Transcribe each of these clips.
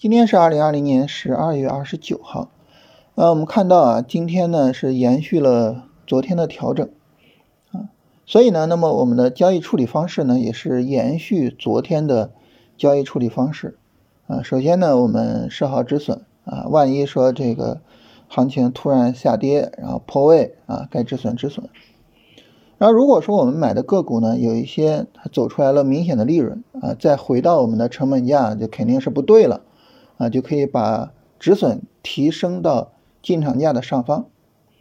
今天是二零二零年十二月二十九号，呃，我们看到啊，今天呢是延续了昨天的调整，啊，所以呢，那么我们的交易处理方式呢也是延续昨天的交易处理方式，啊，首先呢，我们设好止损，啊，万一说这个行情突然下跌，然后破位，啊，该止损止损。然后如果说我们买的个股呢有一些它走出来了明显的利润，啊，再回到我们的成本价就肯定是不对了。啊，就可以把止损提升到进场价的上方，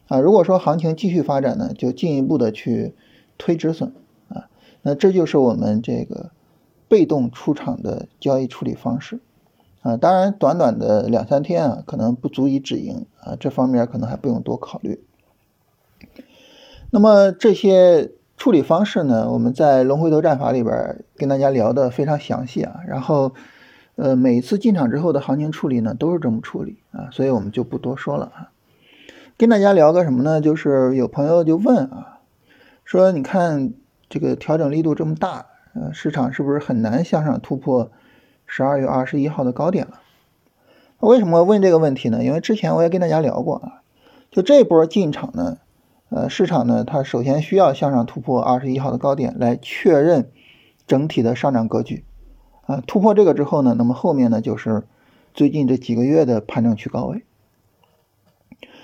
啊，如果说行情继续发展呢，就进一步的去推止损，啊，那这就是我们这个被动出场的交易处理方式，啊，当然短短的两三天啊，可能不足以止盈，啊，这方面可能还不用多考虑。那么这些处理方式呢，我们在龙回头战法里边跟大家聊的非常详细啊，然后。呃，每次进场之后的行情处理呢，都是这么处理啊，所以我们就不多说了啊。跟大家聊个什么呢？就是有朋友就问啊，说你看这个调整力度这么大，呃，市场是不是很难向上突破十二月二十一号的高点了？为什么问这个问题呢？因为之前我也跟大家聊过啊，就这波进场呢，呃，市场呢，它首先需要向上突破二十一号的高点来确认整体的上涨格局。啊，突破这个之后呢，那么后面呢就是最近这几个月的盘整区高位。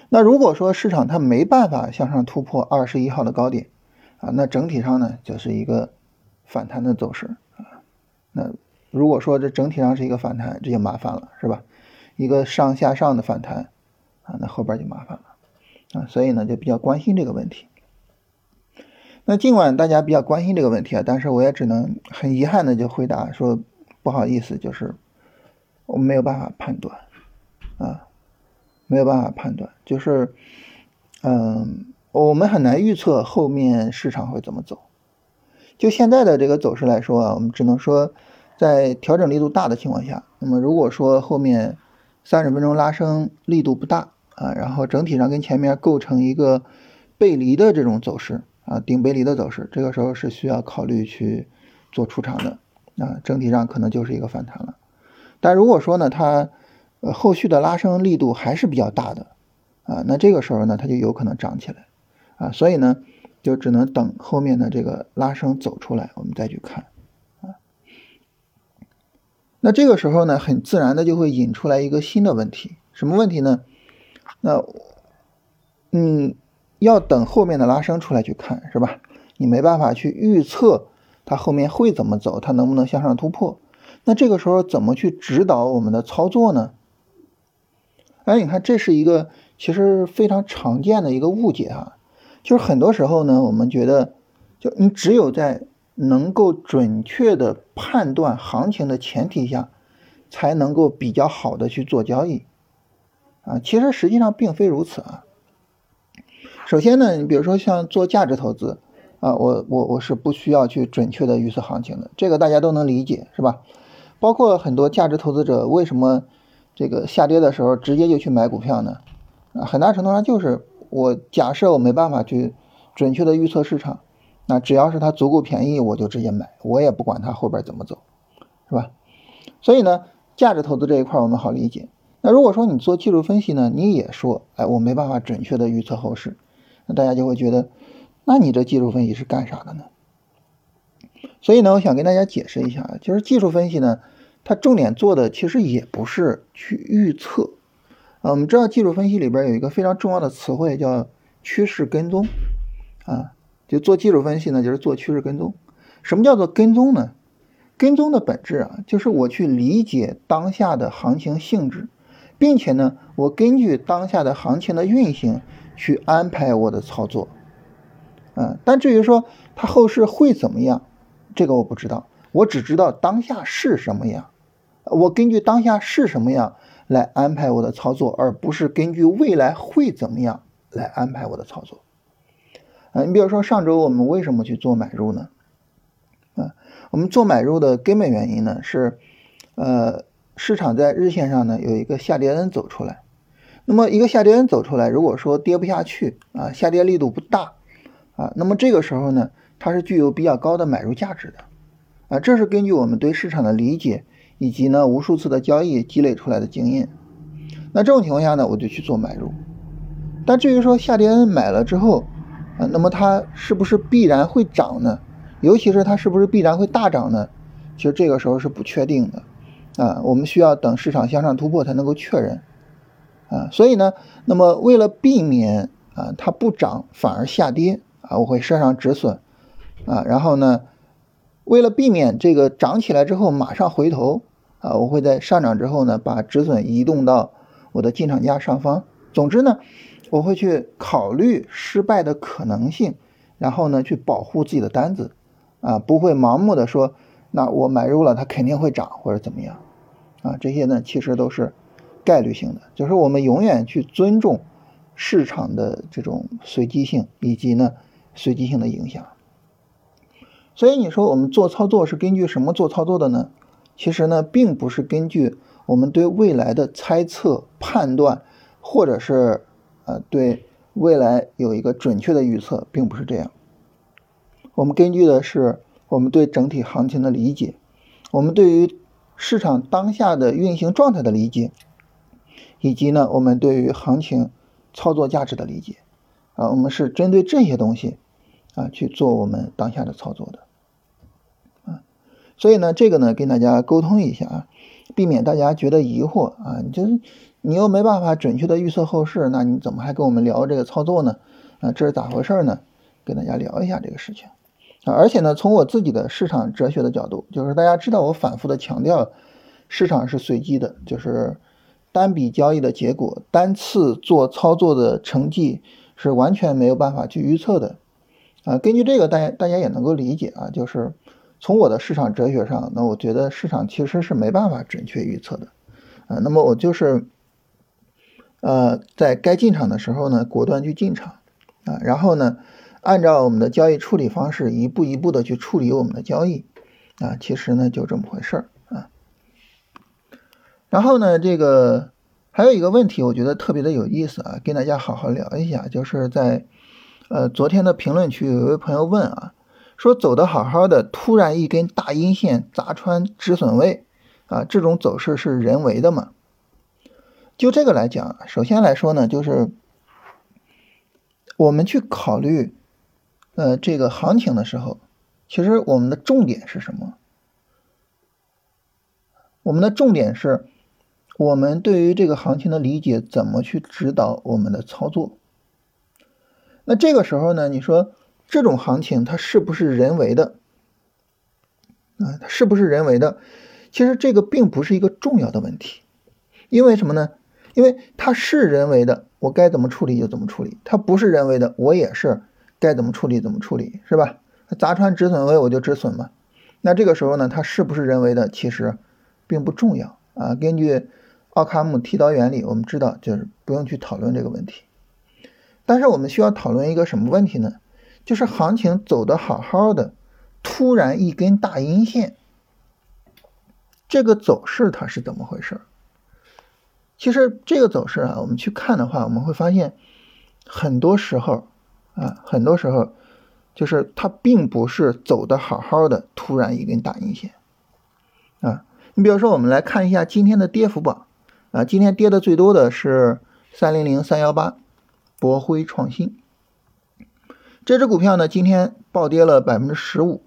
那如果说市场它没办法向上突破二十一号的高点啊，那整体上呢就是一个反弹的走势啊。那如果说这整体上是一个反弹，这就麻烦了，是吧？一个上下上的反弹啊，那后边就麻烦了啊。所以呢，就比较关心这个问题。那尽管大家比较关心这个问题啊，但是我也只能很遗憾的就回答说。不好意思，就是我们没有办法判断，啊，没有办法判断，就是，嗯，我们很难预测后面市场会怎么走。就现在的这个走势来说啊，我们只能说，在调整力度大的情况下，那么如果说后面三十分钟拉升力度不大啊，然后整体上跟前面构成一个背离的这种走势啊，顶背离的走势，这个时候是需要考虑去做出场的。啊，整体上可能就是一个反弹了，但如果说呢，它呃后续的拉升力度还是比较大的啊，那这个时候呢，它就有可能涨起来啊，所以呢，就只能等后面的这个拉升走出来，我们再去看啊。那这个时候呢，很自然的就会引出来一个新的问题，什么问题呢？那嗯，要等后面的拉升出来去看，是吧？你没办法去预测。它后面会怎么走？它能不能向上突破？那这个时候怎么去指导我们的操作呢？哎，你看，这是一个其实非常常见的一个误解啊，就是很多时候呢，我们觉得，就你只有在能够准确的判断行情的前提下，才能够比较好的去做交易啊。其实实际上并非如此啊。首先呢，你比如说像做价值投资。啊，我我我是不需要去准确的预测行情的，这个大家都能理解，是吧？包括很多价值投资者为什么这个下跌的时候直接就去买股票呢？啊，很大程度上就是我假设我没办法去准确的预测市场，那只要是它足够便宜，我就直接买，我也不管它后边怎么走，是吧？所以呢，价值投资这一块我们好理解。那如果说你做技术分析呢，你也说，哎，我没办法准确的预测后市，那大家就会觉得。那你这技术分析是干啥的呢？所以呢，我想跟大家解释一下，就是技术分析呢，它重点做的其实也不是去预测。啊，我们知道技术分析里边有一个非常重要的词汇叫趋势跟踪。啊，就做技术分析呢，就是做趋势跟踪。什么叫做跟踪呢？跟踪的本质啊，就是我去理解当下的行情性质，并且呢，我根据当下的行情的运行去安排我的操作。嗯，但至于说它后市会怎么样，这个我不知道，我只知道当下是什么样，我根据当下是什么样来安排我的操作，而不是根据未来会怎么样来安排我的操作。啊，你比如说上周我们为什么去做买入呢？啊，我们做买入的根本原因呢是，呃，市场在日线上呢有一个下跌 N 走出来，那么一个下跌 N 走出来，如果说跌不下去啊，下跌力度不大。啊，那么这个时候呢，它是具有比较高的买入价值的，啊，这是根据我们对市场的理解以及呢无数次的交易积累出来的经验。那这种情况下呢，我就去做买入。但至于说下跌买了之后，啊，那么它是不是必然会涨呢？尤其是它是不是必然会大涨呢？其实这个时候是不确定的，啊，我们需要等市场向上突破才能够确认，啊，所以呢，那么为了避免啊它不涨反而下跌啊，我会设上止损，啊，然后呢，为了避免这个涨起来之后马上回头，啊，我会在上涨之后呢把止损移动到我的进场价上方。总之呢。我会去考虑失败的可能性，然后呢，去保护自己的单子，啊，不会盲目的说，那我买入了它肯定会涨或者怎么样，啊，这些呢其实都是概率性的，就是我们永远去尊重市场的这种随机性以及呢随机性的影响。所以你说我们做操作是根据什么做操作的呢？其实呢，并不是根据我们对未来的猜测判断，或者是。呃，对未来有一个准确的预测，并不是这样。我们根据的是我们对整体行情的理解，我们对于市场当下的运行状态的理解，以及呢，我们对于行情操作价值的理解。啊，我们是针对这些东西啊去做我们当下的操作的。啊，所以呢，这个呢，跟大家沟通一下啊，避免大家觉得疑惑啊，你就是。你又没办法准确的预测后市，那你怎么还跟我们聊这个操作呢？啊，这是咋回事呢？跟大家聊一下这个事情啊。而且呢，从我自己的市场哲学的角度，就是大家知道我反复的强调，市场是随机的，就是单笔交易的结果，单次做操作的成绩是完全没有办法去预测的啊。根据这个，大家大家也能够理解啊，就是从我的市场哲学上，那我觉得市场其实是没办法准确预测的啊。那么我就是。呃，在该进场的时候呢，果断去进场啊，然后呢，按照我们的交易处理方式，一步一步的去处理我们的交易啊，其实呢就这么回事儿啊。然后呢，这个还有一个问题，我觉得特别的有意思啊，跟大家好好聊一下，就是在呃昨天的评论区有一位朋友问啊，说走的好好的，突然一根大阴线砸穿止损位啊，这种走势是人为的吗？就这个来讲，首先来说呢，就是我们去考虑，呃，这个行情的时候，其实我们的重点是什么？我们的重点是，我们对于这个行情的理解怎么去指导我们的操作？那这个时候呢，你说这种行情它是不是人为的？啊，它是不是人为的？其实这个并不是一个重要的问题，因为什么呢？因为它是人为的，我该怎么处理就怎么处理；它不是人为的，我也是该怎么处理怎么处理，是吧？砸穿止损位我就止损嘛。那这个时候呢，它是不是人为的，其实并不重要啊。根据奥卡姆剃刀原理，我们知道就是不用去讨论这个问题。但是我们需要讨论一个什么问题呢？就是行情走的好好的，突然一根大阴线，这个走势它是怎么回事？其实这个走势啊，我们去看的话，我们会发现，很多时候啊，很多时候就是它并不是走的好好的，突然一根大阴线啊。你比如说，我们来看一下今天的跌幅榜啊，今天跌的最多的是三零零三幺八，博辉创新这只股票呢，今天暴跌了百分之十五，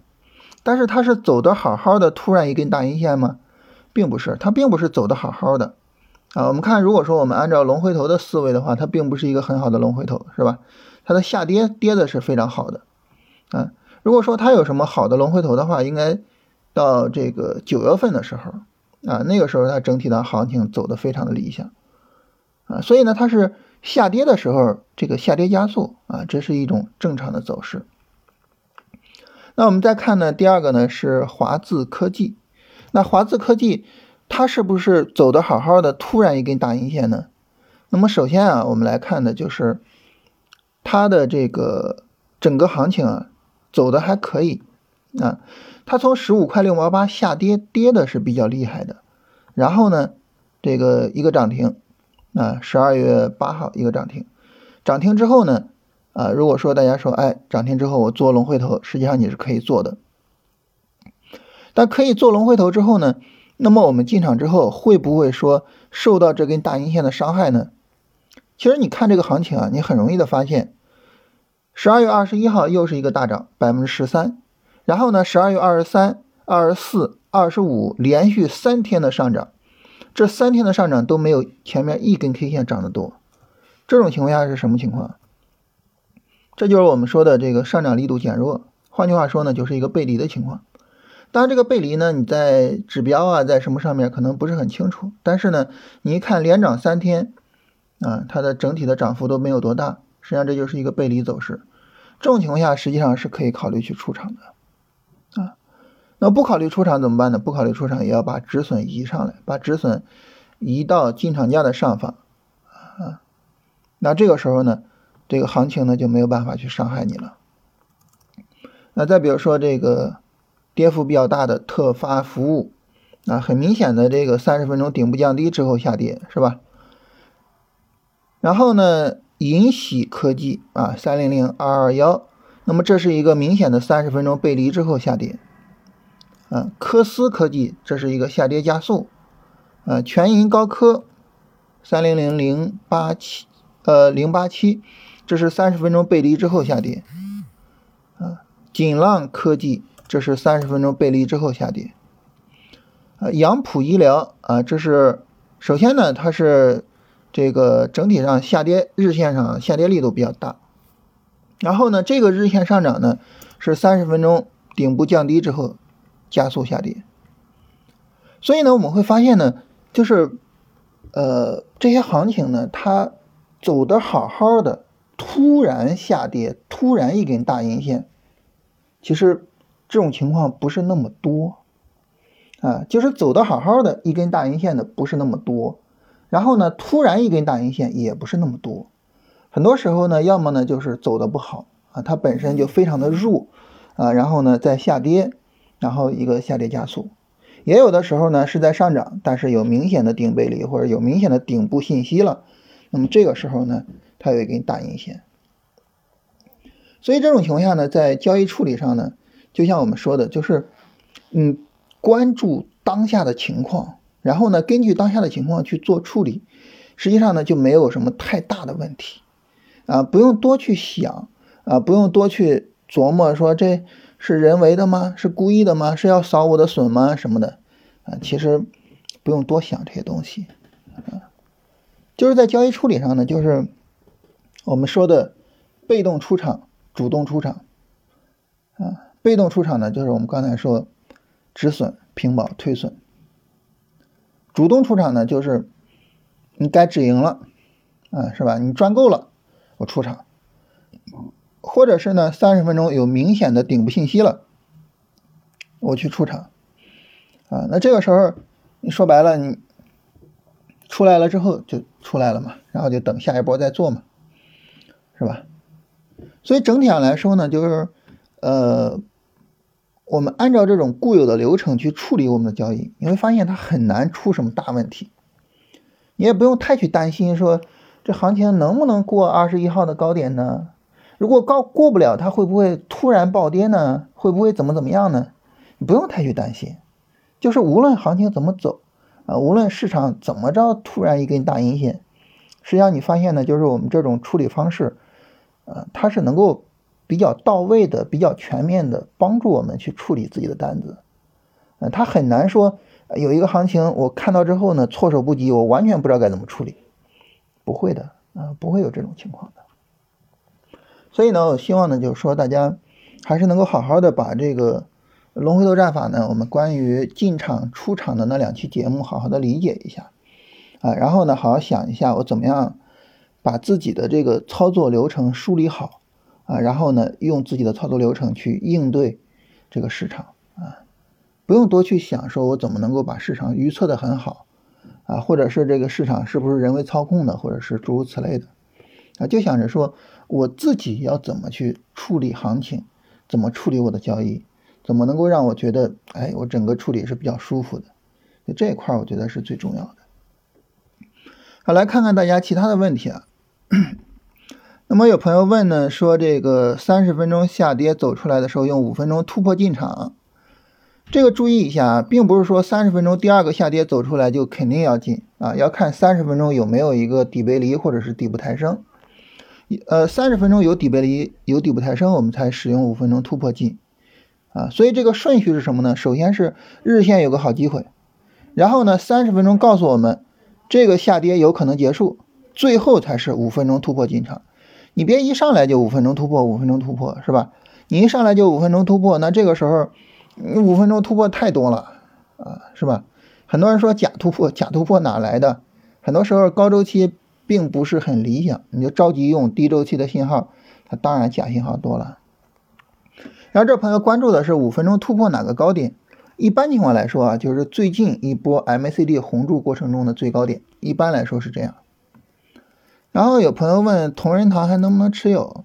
但是它是走的好好的，突然一根大阴线吗？并不是，它并不是走的好好的。啊，我们看，如果说我们按照龙回头的思维的话，它并不是一个很好的龙回头，是吧？它的下跌跌的是非常好的，啊，如果说它有什么好的龙回头的话，应该到这个九月份的时候，啊，那个时候它整体的行情走的非常的理想，啊，所以呢，它是下跌的时候，这个下跌加速，啊，这是一种正常的走势。那我们再看呢，第二个呢是华字科技，那华字科技。它是不是走的好好的，突然一根大阴线呢？那么首先啊，我们来看的就是它的这个整个行情啊，走的还可以啊。它从十五块六毛八下跌，跌的是比较厉害的。然后呢，这个一个涨停啊，十二月八号一个涨停，涨停之后呢，啊，如果说大家说，哎，涨停之后我做龙回头，实际上你是可以做的。但可以做龙回头之后呢？那么我们进场之后会不会说受到这根大阴线的伤害呢？其实你看这个行情啊，你很容易的发现，十二月二十一号又是一个大涨百分之十三，然后呢，十二月二十三、二十四、二十五连续三天的上涨，这三天的上涨都没有前面一根 K 线涨得多。这种情况下是什么情况？这就是我们说的这个上涨力度减弱，换句话说呢，就是一个背离的情况。当然，这个背离呢，你在指标啊，在什么上面可能不是很清楚，但是呢，你一看连涨三天，啊，它的整体的涨幅都没有多大，实际上这就是一个背离走势。这种情况下，实际上是可以考虑去出场的，那不考虑出场怎么办呢？不考虑出场，也要把止损移上来，把止损移到进场价的上方，啊，那这个时候呢？这个行情呢就没有办法去伤害你了。那再比如说这个跌幅比较大的特发服务，啊，很明显的这个三十分钟顶部降低之后下跌是吧？然后呢，银喜科技啊，三零零二二幺，那么这是一个明显的三十分钟背离之后下跌。啊，科思科技这是一个下跌加速。啊，全银高科三零零零八七呃零八七。这是三十分钟背离之后下跌，啊，锦浪科技这是三十分钟背离之后下跌，啊，杨浦医疗啊，这是首先呢，它是这个整体上下跌日线上下跌力度比较大，然后呢，这个日线上涨呢是三十分钟顶部降低之后加速下跌，所以呢，我们会发现呢，就是呃这些行情呢，它走的好好的。突然下跌，突然一根大阴线，其实这种情况不是那么多。啊，就是走的好好的一根大阴线的不是那么多，然后呢，突然一根大阴线也不是那么多，很多时候呢，要么呢就是走的不好啊，它本身就非常的弱啊，然后呢在下跌，然后一个下跌加速，也有的时候呢是在上涨，但是有明显的顶背离或者有明显的顶部信息了，那么这个时候呢。它有一根大阴线，所以这种情况下呢，在交易处理上呢，就像我们说的，就是嗯，关注当下的情况，然后呢，根据当下的情况去做处理，实际上呢，就没有什么太大的问题啊，不用多去想啊，不用多去琢磨说这是人为的吗？是故意的吗？是要扫我的损吗？什么的啊，其实不用多想这些东西啊，就是在交易处理上呢，就是。我们说的被动出场、主动出场啊，被动出场呢，就是我们刚才说止损、平保、退损；主动出场呢，就是你该止盈了啊，是吧？你赚够了，我出场；或者是呢，三十分钟有明显的顶部信息了，我去出场啊。那这个时候，你说白了，你出来了之后就出来了嘛，然后就等下一波再做嘛。是吧？所以整体上来说呢，就是，呃，我们按照这种固有的流程去处理我们的交易，你会发现它很难出什么大问题。你也不用太去担心说这行情能不能过二十一号的高点呢？如果高过不了，它会不会突然暴跌呢？会不会怎么怎么样呢？你不用太去担心，就是无论行情怎么走啊，无论市场怎么着突然一根大阴线，实际上你发现呢，就是我们这种处理方式。呃，它是能够比较到位的、比较全面的帮助我们去处理自己的单子。呃，它很难说有一个行情我看到之后呢措手不及，我完全不知道该怎么处理，不会的，啊，不会有这种情况的。所以呢，我希望呢就是说大家还是能够好好的把这个龙回头战法呢，我们关于进场、出场的那两期节目好好的理解一下，啊，然后呢好好想一下我怎么样。把自己的这个操作流程梳理好。啊，然后呢，用自己的操作流程去应对这个市场。啊，不用多去想，说我怎么能够把市场预测的很好。啊，或者是这个市场是不是人为操控的，或者是诸如此类的。啊，就想着说我自己要怎么去处理行情，怎么处理我的交易，怎么能够让我觉得，哎，我整个处理是比较舒服的，就这一块，我觉得是最重要的。好，来看看大家其他的问题啊。那么有朋友问呢，说这个三十分钟下跌走出来的时候，用五分钟突破进场，这个注意一下啊，并不是说三十分钟第二个下跌走出来就肯定要进啊，要看三十分钟有没有一个底背离或者是底部抬升。呃，三十分钟有底背离有底部抬升，我们才使用五分钟突破进啊。所以这个顺序是什么呢？首先是日线有个好机会，然后呢，三十分钟告诉我们这个下跌有可能结束，最后才是五分钟突破进场。你别一上来就五分钟突破，五分钟突破是吧？你一上来就五分钟突破，那这个时候。你五分钟突破太多了啊，是吧？很多人说假突破，假突破哪来的？很多时候高周期并不是很理想，你就着急用低周期的信号，它当然假信号多了。然后这朋友关注的是五分钟突破哪个高点？一般情况来说啊，就是最近一波 MACD 红柱过程中的最高点，一般来说是这样。然后有朋友问同仁堂还能不能持有？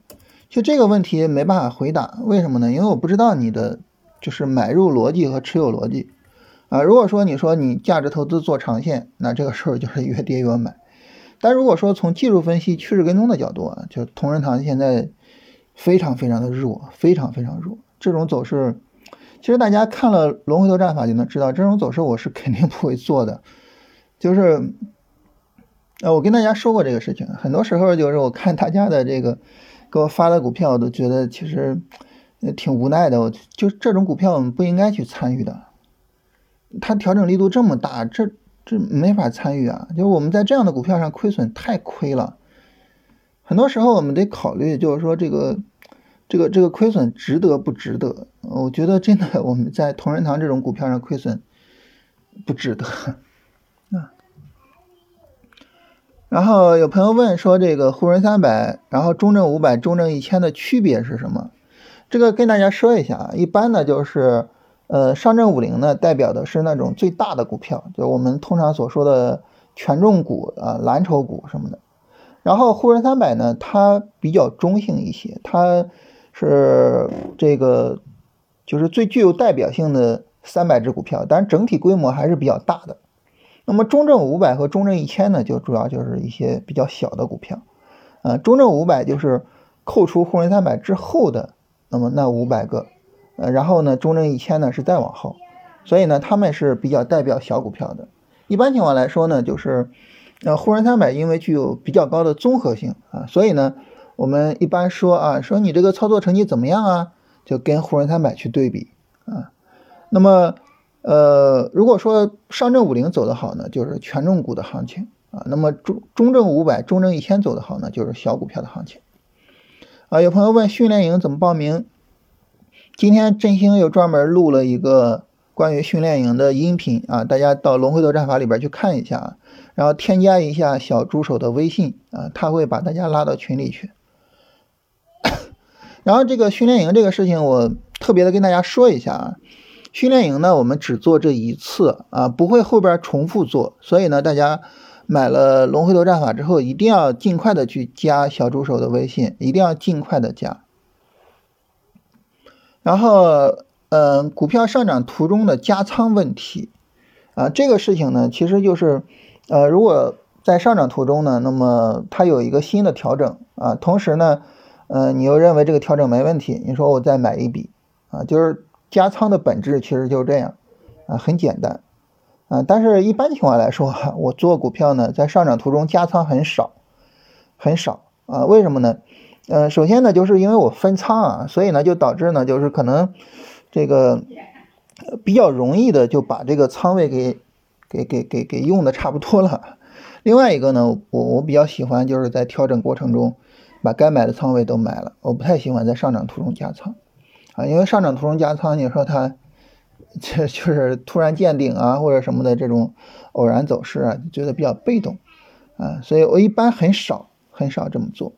就这个问题没办法回答，为什么呢？因为我不知道你的。就是买入逻辑和持有逻辑啊。如果说你说你价值投资做长线，那这个时候就是越跌越买。但如果说从技术分析、趋势跟踪的角度啊，就同仁堂现在非常非常的弱，非常非常弱。这种走势，其实大家看了龙回头战法就能知道，这种走势我是肯定不会做的。就是，呃，我跟大家说过这个事情，很多时候就是我看大家的这个给我发的股票，我都觉得其实。挺无奈的，我就这种股票我们不应该去参与的，它调整力度这么大，这这没法参与啊！就是我们在这样的股票上亏损太亏了，很多时候我们得考虑，就是说这个这个这个亏损值得不值得？我觉得真的我们在同仁堂这种股票上亏损不值得啊。然后有朋友问说，这个沪深三百，然后中证五百、中证一千的区别是什么？这个跟大家说一下啊，一般呢就是，呃，上证五零呢代表的是那种最大的股票，就我们通常所说的权重股啊、蓝筹股什么的。然后沪深三百呢，它比较中性一些，它是这个就是最具有代表性的三百只股票，但整体规模还是比较大的。那么中证五百和中证一千呢，就主要就是一些比较小的股票，呃，中证五百就是扣除沪深三百之后的。那么那五百个，呃，然后呢，中证一千呢是再往后，所以呢，他们是比较代表小股票的。一般情况来说呢，就是，呃，沪深三百因为具有比较高的综合性啊，所以呢，我们一般说啊，说你这个操作成绩怎么样啊，就跟沪深三百去对比啊。那么，呃，如果说上证五零走得好呢，就是权重股的行情啊。那么中中证五百、中证一千走得好呢，就是小股票的行情。啊，有朋友问训练营怎么报名？今天振兴又专门录了一个关于训练营的音频啊，大家到龙回头战法里边去看一下啊，然后添加一下小助手的微信啊，他会把大家拉到群里去。然后这个训练营这个事情，我特别的跟大家说一下啊，训练营呢，我们只做这一次啊，不会后边重复做，所以呢，大家。买了龙回头战法之后，一定要尽快的去加小助手的微信，一定要尽快的加。然后，嗯，股票上涨途中的加仓问题啊，这个事情呢，其实就是，呃，如果在上涨途中呢，那么它有一个新的调整啊，同时呢，呃，你又认为这个调整没问题，你说我再买一笔啊，就是加仓的本质其实就是这样啊，很简单。啊，但是一般情况来说，我做股票呢，在上涨途中加仓很少，很少啊。为什么呢？呃，首先呢，就是因为我分仓啊，所以呢，就导致呢，就是可能这个比较容易的就把这个仓位给给给给给用的差不多了。另外一个呢，我我比较喜欢就是在调整过程中把该买的仓位都买了，我不太喜欢在上涨途中加仓啊，因为上涨途中加仓，你说它。这就是突然见顶啊，或者什么的这种偶然走势啊，觉得比较被动啊，所以我一般很少很少这么做。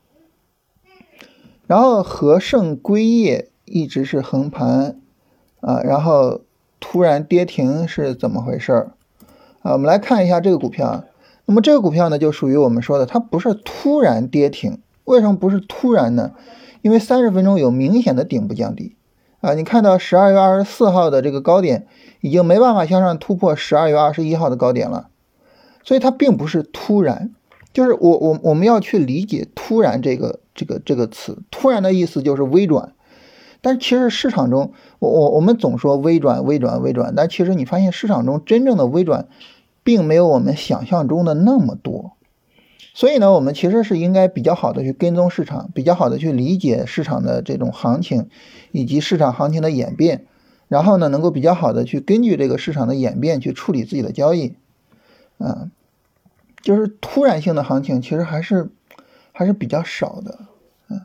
然后和盛硅业一直是横盘啊，然后突然跌停是怎么回事儿啊？我们来看一下这个股票啊。那么这个股票呢，就属于我们说的，它不是突然跌停。为什么不是突然呢？因为三十分钟有明显的顶部降低。啊，你看到十二月二十四号的这个高点已经没办法向上突破十二月二十一号的高点了，所以它并不是突然，就是我我我们要去理解“突然”这个这个这个词，突然的意思就是微转，但其实市场中，我我我们总说微转微转微转，但其实你发现市场中真正的微转，并没有我们想象中的那么多。所以呢，我们其实是应该比较好的去跟踪市场，比较好的去理解市场的这种行情，以及市场行情的演变，然后呢，能够比较好的去根据这个市场的演变去处理自己的交易。嗯，就是突然性的行情，其实还是还是比较少的。嗯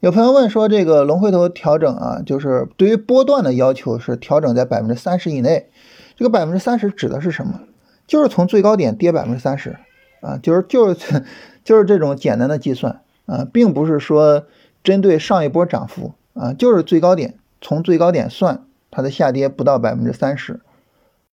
有朋友问说，这个龙回头调整啊，就是对于波段的要求是调整在百分之三十以内。这个百分之三十指的是什么？就是从最高点跌百分之三十啊，就是就是就是这种简单的计算啊，并不是说针对上一波涨幅啊，就是最高点从最高点算它的下跌不到百分之三十